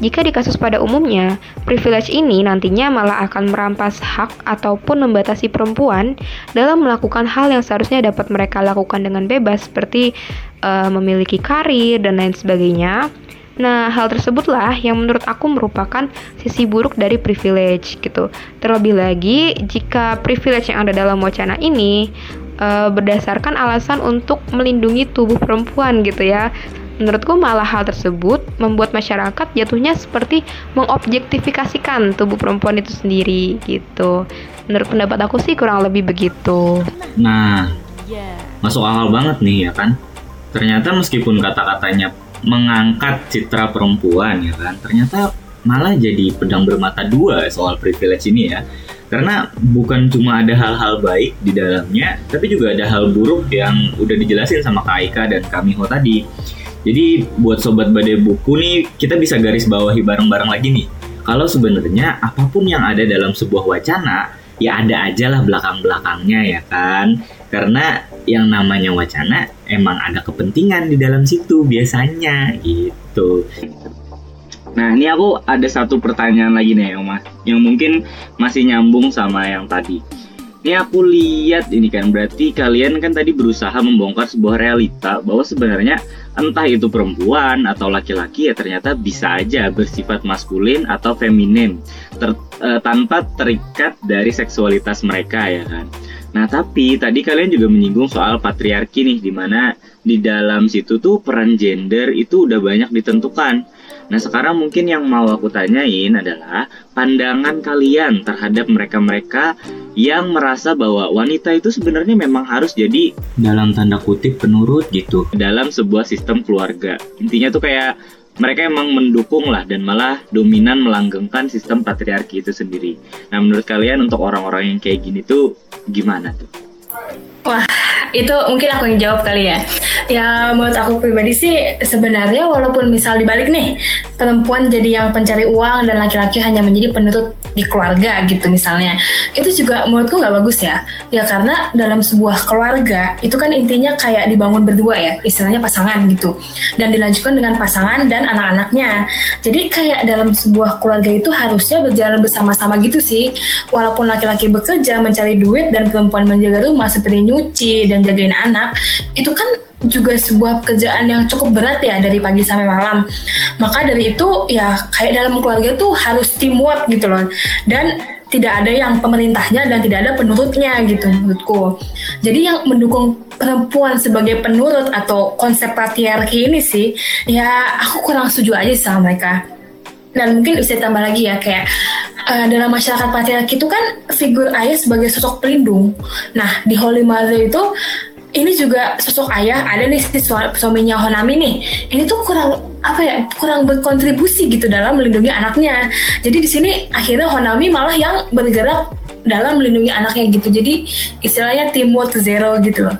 Jika di kasus pada umumnya, privilege ini nantinya malah akan merampas hak ataupun membatasi perempuan dalam melakukan hal yang seharusnya dapat mereka lakukan dengan bebas seperti uh, memiliki karir dan lain sebagainya. Nah, hal tersebutlah yang menurut aku merupakan sisi buruk dari privilege gitu. Terlebih lagi jika privilege yang ada dalam wacana ini uh, berdasarkan alasan untuk melindungi tubuh perempuan gitu ya. Menurutku malah hal tersebut membuat masyarakat jatuhnya seperti mengobjektifikasikan tubuh perempuan itu sendiri gitu. Menurut pendapat aku sih kurang lebih begitu. Nah, masuk akal banget nih ya kan. Ternyata meskipun kata-katanya mengangkat citra perempuan ya kan ternyata malah jadi pedang bermata dua soal privilege ini ya karena bukan cuma ada hal-hal baik di dalamnya tapi juga ada hal buruk yang udah dijelasin sama Kak Aika dan Kamiho tadi. Jadi buat sobat badai buku nih kita bisa garis bawahi bareng-bareng lagi nih. Kalau sebenarnya apa pun yang ada dalam sebuah wacana ya ada aja lah belakang-belakangnya ya kan? Karena yang namanya wacana emang ada kepentingan di dalam situ biasanya gitu Nah ini aku ada satu pertanyaan lagi nih yang mas, yang mungkin masih nyambung sama yang tadi. Ini aku lihat ini kan berarti kalian kan tadi berusaha membongkar sebuah realita bahwa sebenarnya entah itu perempuan atau laki-laki ya ternyata bisa aja bersifat maskulin atau feminin ter, e, tanpa terikat dari seksualitas mereka ya kan. Nah tapi tadi kalian juga menyinggung soal patriarki nih di mana di dalam situ tuh peran gender itu udah banyak ditentukan. Nah sekarang mungkin yang mau aku tanyain adalah pandangan kalian terhadap mereka-mereka yang merasa bahwa wanita itu sebenarnya memang harus jadi dalam tanda kutip penurut gitu dalam sebuah sistem keluarga. Intinya tuh kayak mereka emang mendukung lah dan malah dominan melanggengkan sistem patriarki itu sendiri. Nah menurut kalian untuk orang-orang yang kayak gini tuh gimana tuh? Wah, itu mungkin aku yang jawab kali ya. Ya, menurut aku pribadi sih sebenarnya walaupun misal dibalik nih, perempuan jadi yang pencari uang dan laki-laki hanya menjadi penurut di keluarga gitu misalnya. Itu juga menurutku nggak bagus ya. Ya karena dalam sebuah keluarga itu kan intinya kayak dibangun berdua ya, istilahnya pasangan gitu. Dan dilanjutkan dengan pasangan dan anak-anaknya. Jadi kayak dalam sebuah keluarga itu harusnya berjalan bersama-sama gitu sih. Walaupun laki-laki bekerja mencari duit dan perempuan menjaga rumah seperti nyuci dan jagain anak itu kan juga sebuah pekerjaan yang cukup berat ya dari pagi sampai malam. Maka dari itu ya kayak dalam keluarga tuh harus teamwork gitu loh. Dan tidak ada yang pemerintahnya dan tidak ada penurutnya gitu menurutku. Jadi yang mendukung perempuan sebagai penurut atau konsep patriarki ini sih ya aku kurang setuju aja sama mereka. Dan mungkin bisa tambah lagi ya kayak uh, dalam masyarakat patriarki itu kan figur ayah sebagai sosok pelindung. Nah, di Holy Mother itu ini juga sosok ayah ada nih si suaminya Honami nih. Ini tuh kurang apa ya kurang berkontribusi gitu dalam melindungi anaknya. Jadi di sini akhirnya Honami malah yang bergerak dalam melindungi anaknya gitu. Jadi istilahnya teamwork zero gitu loh.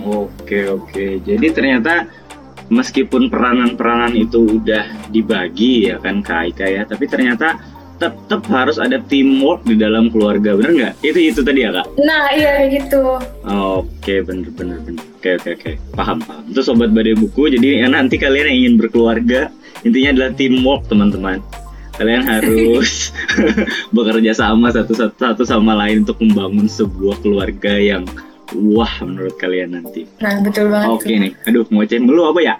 Oke oke. Jadi ternyata meskipun peranan-peranan itu udah dibagi ya kan Aika ya, tapi ternyata tetap harus ada teamwork di dalam keluarga bener nggak? Itu itu tadi ya kak? Nah iya gitu. Oke bener bener bener. Oke oke oke. Paham paham. Itu sobat badai buku jadi ya nanti kalian yang ingin berkeluarga intinya adalah teamwork teman-teman. Kalian harus bekerja sama satu, satu satu sama lain untuk membangun sebuah keluarga yang wah menurut kalian nanti? Nah, betul banget. Oke nih, aduh ngoceh dulu apa ya?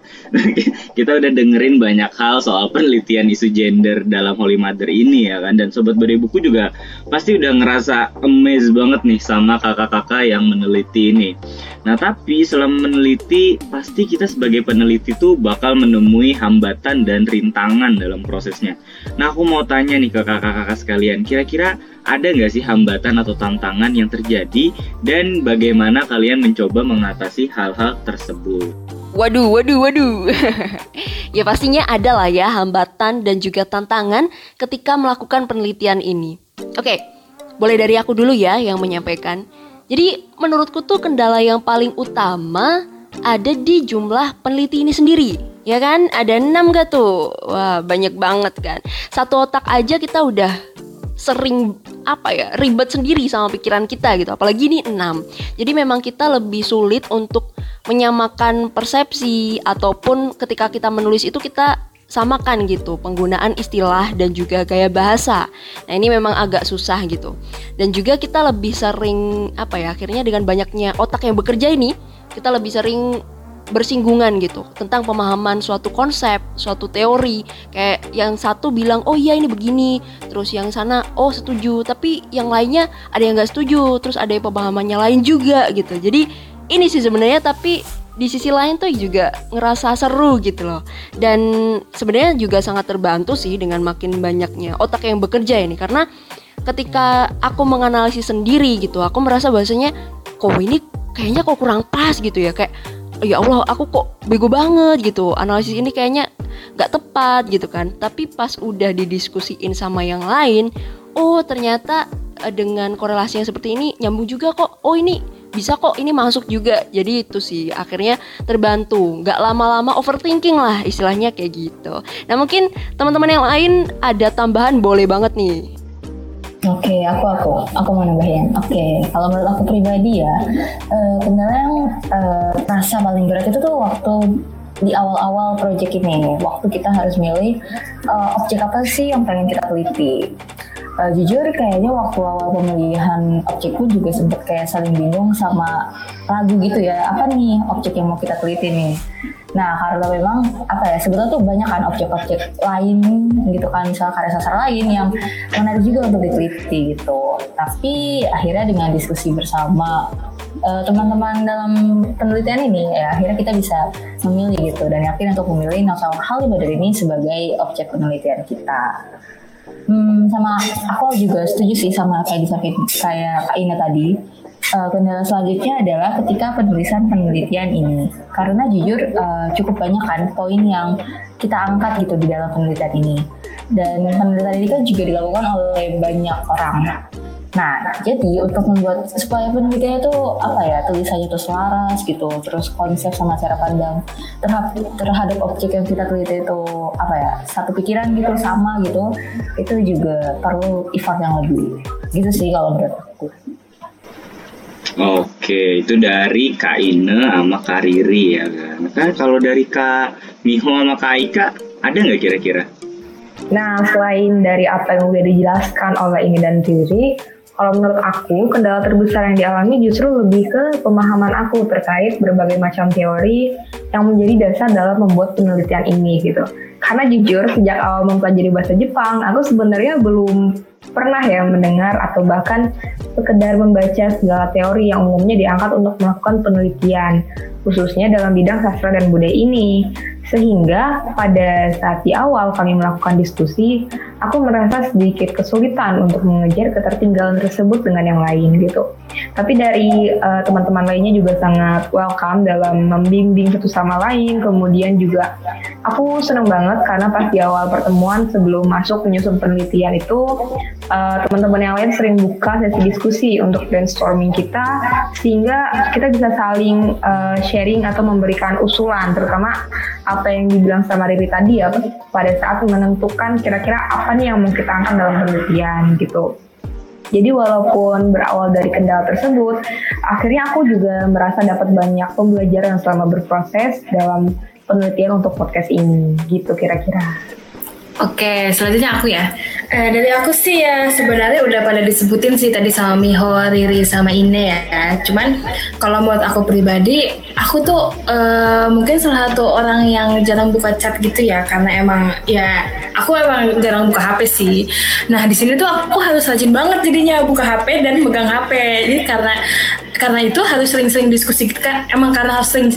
Kita udah dengerin banyak hal soal penelitian isu gender dalam Holy Mother ini ya kan, dan sobat beri buku juga pasti udah ngerasa amazed banget nih sama kakak-kakak yang meneliti ini. Nah tapi selama meneliti, pasti kita sebagai peneliti tuh bakal menemui hambatan dan rintangan dalam prosesnya. Nah aku mau tanya nih ke kakak-kakak sekalian, kira-kira ada nggak sih hambatan atau tantangan yang terjadi dan bagaimana kalian mencoba mengatasi hal-hal tersebut? Waduh, waduh, waduh. ya pastinya ada lah ya hambatan dan juga tantangan ketika melakukan penelitian ini. Oke, boleh dari aku dulu ya yang menyampaikan. Jadi menurutku tuh kendala yang paling utama ada di jumlah peneliti ini sendiri. Ya kan? Ada enam gak tuh? Wah, banyak banget kan. Satu otak aja kita udah sering apa ya ribet sendiri sama pikiran kita gitu apalagi ini enam jadi memang kita lebih sulit untuk menyamakan persepsi ataupun ketika kita menulis itu kita samakan gitu penggunaan istilah dan juga gaya bahasa. Nah, ini memang agak susah gitu. Dan juga kita lebih sering apa ya akhirnya dengan banyaknya otak yang bekerja ini kita lebih sering bersinggungan gitu tentang pemahaman suatu konsep, suatu teori. Kayak yang satu bilang, "Oh iya ini begini." Terus yang sana, "Oh, setuju." Tapi yang lainnya ada yang nggak setuju, terus ada yang pemahamannya lain juga gitu. Jadi ini sih sebenarnya tapi di sisi lain tuh juga ngerasa seru gitu loh. Dan sebenarnya juga sangat terbantu sih dengan makin banyaknya otak yang bekerja ini karena ketika aku menganalisis sendiri gitu, aku merasa bahasanya kok ini kayaknya kok kurang pas gitu ya kayak ya Allah aku kok bego banget gitu. Analisis ini kayaknya nggak tepat gitu kan. Tapi pas udah didiskusiin sama yang lain oh ternyata eh, dengan korelasi yang seperti ini nyambung juga kok. Oh ini bisa kok ini masuk juga. Jadi itu sih akhirnya terbantu. Nggak lama-lama overthinking lah istilahnya kayak gitu. Nah mungkin teman-teman yang lain ada tambahan boleh banget nih Oke, okay, aku aku aku mau nambahin. Oke, okay, kalau menurut aku pribadi ya, uh, yang uh, rasa paling berat itu tuh waktu di awal-awal project ini, waktu kita harus milih uh, objek apa sih yang pengen kita teliti. Uh, jujur kayaknya waktu awal pemilihan objekku juga sempet kayak saling bingung sama ragu gitu ya, apa nih objek yang mau kita teliti nih. Nah, karena memang apa ya sebetulnya tuh banyak kan objek-objek lain gitu kan, misalnya karya sastra lain yang menarik juga untuk diteliti gitu. Tapi akhirnya dengan diskusi bersama uh, teman-teman dalam penelitian ini, ya akhirnya kita bisa memilih gitu dan yakin untuk memilih novel Halimbader ini sebagai objek penelitian kita. Hmm, sama aku juga setuju sih sama kayak disampaikan kayak Kak Ina tadi. Uh, kendala selanjutnya adalah ketika penulisan penelitian ini. Karena jujur uh, cukup banyak kan poin yang kita angkat gitu di dalam penelitian ini. Dan penelitian ini kan juga dilakukan oleh banyak orang Nah, jadi untuk membuat supaya penelitian itu apa ya tulisannya itu selaras gitu, terus konsep sama cara pandang terhadap terhadap objek yang kita teliti itu apa ya satu pikiran gitu sama gitu, itu juga perlu effort yang lebih. Gitu sih kalau menurut aku. Oke, itu dari Kak Ine sama Kak Riri ya kan. Kan kalau dari Kak Miho sama Kak Aika, ada nggak kira-kira? Nah, selain dari apa yang udah dijelaskan oleh Ini dan Riri, kalau menurut aku, kendala terbesar yang dialami justru lebih ke pemahaman aku terkait berbagai macam teori yang menjadi dasar dalam membuat penelitian ini gitu. Karena jujur, sejak awal mempelajari bahasa Jepang, aku sebenarnya belum pernah ya mendengar atau bahkan sekedar membaca segala teori yang umumnya diangkat untuk melakukan penelitian, khususnya dalam bidang sastra dan budaya ini. Sehingga pada saat di awal kami melakukan diskusi, aku merasa sedikit kesulitan untuk mengejar ketertinggalan tersebut dengan yang lain gitu. Tapi dari uh, teman-teman lainnya juga sangat welcome dalam membimbing satu sama lain. Kemudian juga aku senang banget karena pas di awal pertemuan sebelum masuk menyusun penelitian itu uh, teman-teman yang lain sering buka sesi diskusi untuk brainstorming kita sehingga kita bisa saling uh, sharing atau memberikan usulan terutama yang dibilang sama Riri tadi ya pada saat menentukan kira-kira apa nih yang mau kita angkat dalam penelitian gitu. Jadi walaupun berawal dari kendala tersebut, akhirnya aku juga merasa dapat banyak pembelajaran selama berproses dalam penelitian untuk podcast ini, gitu kira-kira. Oke, selanjutnya aku ya. Eh, dari aku sih ya sebenarnya udah pada disebutin sih tadi sama Miho, Riri, sama Ine ya. Cuman kalau buat aku pribadi, aku tuh eh, mungkin salah satu orang yang jarang buka chat gitu ya, karena emang ya aku emang jarang buka HP sih. Nah di sini tuh aku harus rajin banget jadinya buka HP dan megang HP. Jadi karena karena itu harus sering-sering diskusi gitu kan. Emang karena harus sering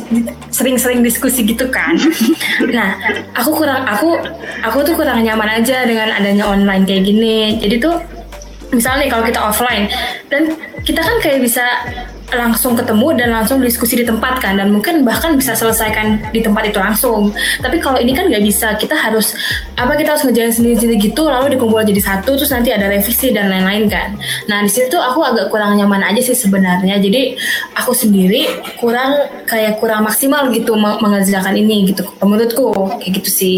sering-sering diskusi gitu kan. Nah aku kurang aku aku tuh kurang nyaman aja dengan adanya online kayak gini. Jadi tuh misalnya kalau kita offline dan kita kan kayak bisa langsung ketemu dan langsung diskusi di tempat kan. Dan mungkin bahkan bisa selesaikan di tempat itu langsung. Tapi kalau ini kan nggak bisa. Kita harus apa kita harus ngejalan sendiri-sendiri gitu. Lalu dikumpul jadi satu terus nanti ada revisi dan lain-lain kan. Nah di situ aku agak kurang nyaman aja sih sebenarnya. Jadi aku sendiri kurang kayak kurang maksimal gitu mengerjakan ini gitu. Menurutku kayak gitu sih.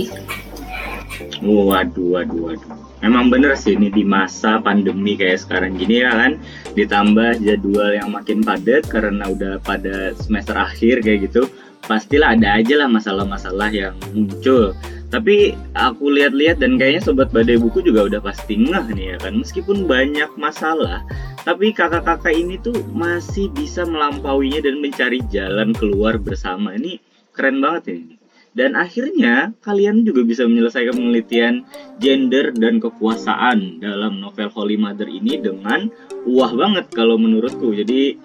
Waduh, waduh, waduh. Memang bener sih ini di masa pandemi kayak sekarang gini ya kan, ditambah jadwal yang makin padat karena udah pada semester akhir kayak gitu, pastilah ada aja lah masalah-masalah yang muncul. Tapi aku lihat-lihat dan kayaknya sobat badai buku juga udah pasti ngeh nih ya kan, meskipun banyak masalah, tapi kakak-kakak ini tuh masih bisa melampauinya dan mencari jalan keluar bersama. Ini keren banget ya ini. Dan akhirnya kalian juga bisa menyelesaikan penelitian gender dan kekuasaan dalam novel Holy Mother ini dengan wah banget kalau menurutku. Jadi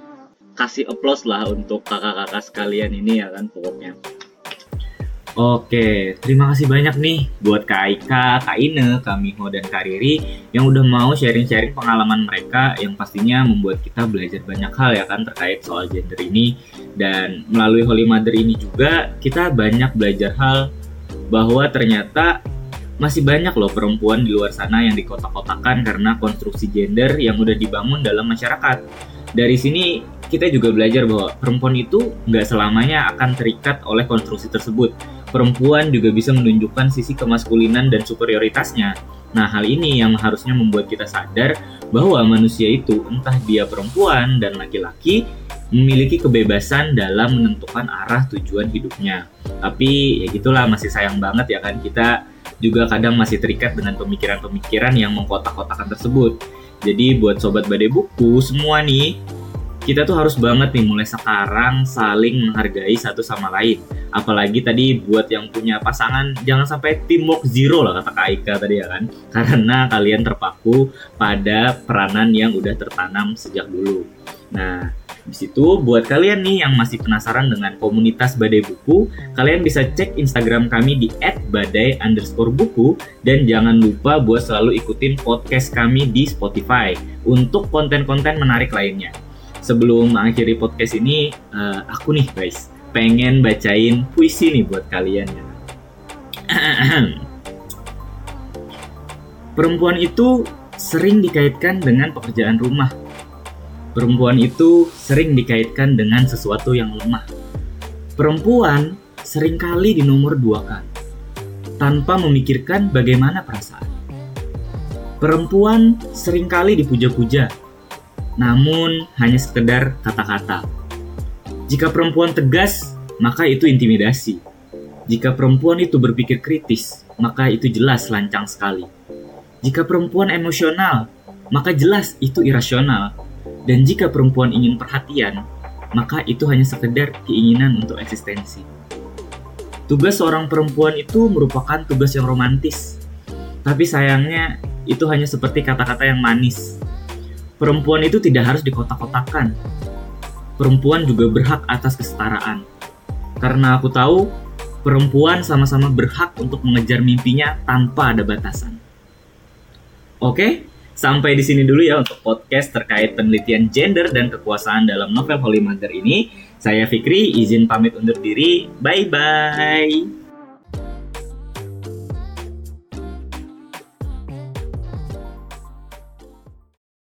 kasih applause lah untuk kakak-kakak sekalian ini ya kan pokoknya. Oke, terima kasih banyak nih buat Kak Aika, Kak Ine, Kak Miho, dan Kak Riri yang udah mau sharing-sharing pengalaman mereka yang pastinya membuat kita belajar banyak hal ya kan terkait soal gender ini. Dan melalui Holy Mother ini juga kita banyak belajar hal bahwa ternyata masih banyak loh perempuan di luar sana yang dikotak-kotakan karena konstruksi gender yang udah dibangun dalam masyarakat. Dari sini kita juga belajar bahwa perempuan itu nggak selamanya akan terikat oleh konstruksi tersebut perempuan juga bisa menunjukkan sisi kemaskulinan dan superioritasnya. Nah, hal ini yang harusnya membuat kita sadar bahwa manusia itu, entah dia perempuan dan laki-laki, memiliki kebebasan dalam menentukan arah tujuan hidupnya. Tapi ya gitulah masih sayang banget ya kan kita juga kadang masih terikat dengan pemikiran-pemikiran yang mengkotak-kotakan tersebut. Jadi buat sobat badai buku semua nih, kita tuh harus banget nih mulai sekarang saling menghargai satu sama lain. Apalagi tadi buat yang punya pasangan jangan sampai teamwork zero lah kata Kak Aika tadi ya kan. Karena kalian terpaku pada peranan yang udah tertanam sejak dulu. Nah, di situ buat kalian nih yang masih penasaran dengan komunitas Badai Buku, kalian bisa cek Instagram kami di @badai_buku dan jangan lupa buat selalu ikutin podcast kami di Spotify untuk konten-konten menarik lainnya sebelum mengakhiri podcast ini, uh, aku nih guys, pengen bacain puisi nih buat kalian ya. Perempuan itu sering dikaitkan dengan pekerjaan rumah. Perempuan itu sering dikaitkan dengan sesuatu yang lemah. Perempuan sering kali dinomor duakan tanpa memikirkan bagaimana perasaan. Perempuan sering kali dipuja-puja namun hanya sekedar kata-kata. Jika perempuan tegas, maka itu intimidasi. Jika perempuan itu berpikir kritis, maka itu jelas lancang sekali. Jika perempuan emosional, maka jelas itu irasional. Dan jika perempuan ingin perhatian, maka itu hanya sekedar keinginan untuk eksistensi. Tugas seorang perempuan itu merupakan tugas yang romantis. Tapi sayangnya, itu hanya seperti kata-kata yang manis Perempuan itu tidak harus dikotak-kotakan. Perempuan juga berhak atas kesetaraan. Karena aku tahu, perempuan sama-sama berhak untuk mengejar mimpinya tanpa ada batasan. Oke, sampai di sini dulu ya untuk podcast terkait penelitian gender dan kekuasaan dalam novel Holy Mother ini. Saya Fikri, izin pamit undur diri. Bye-bye.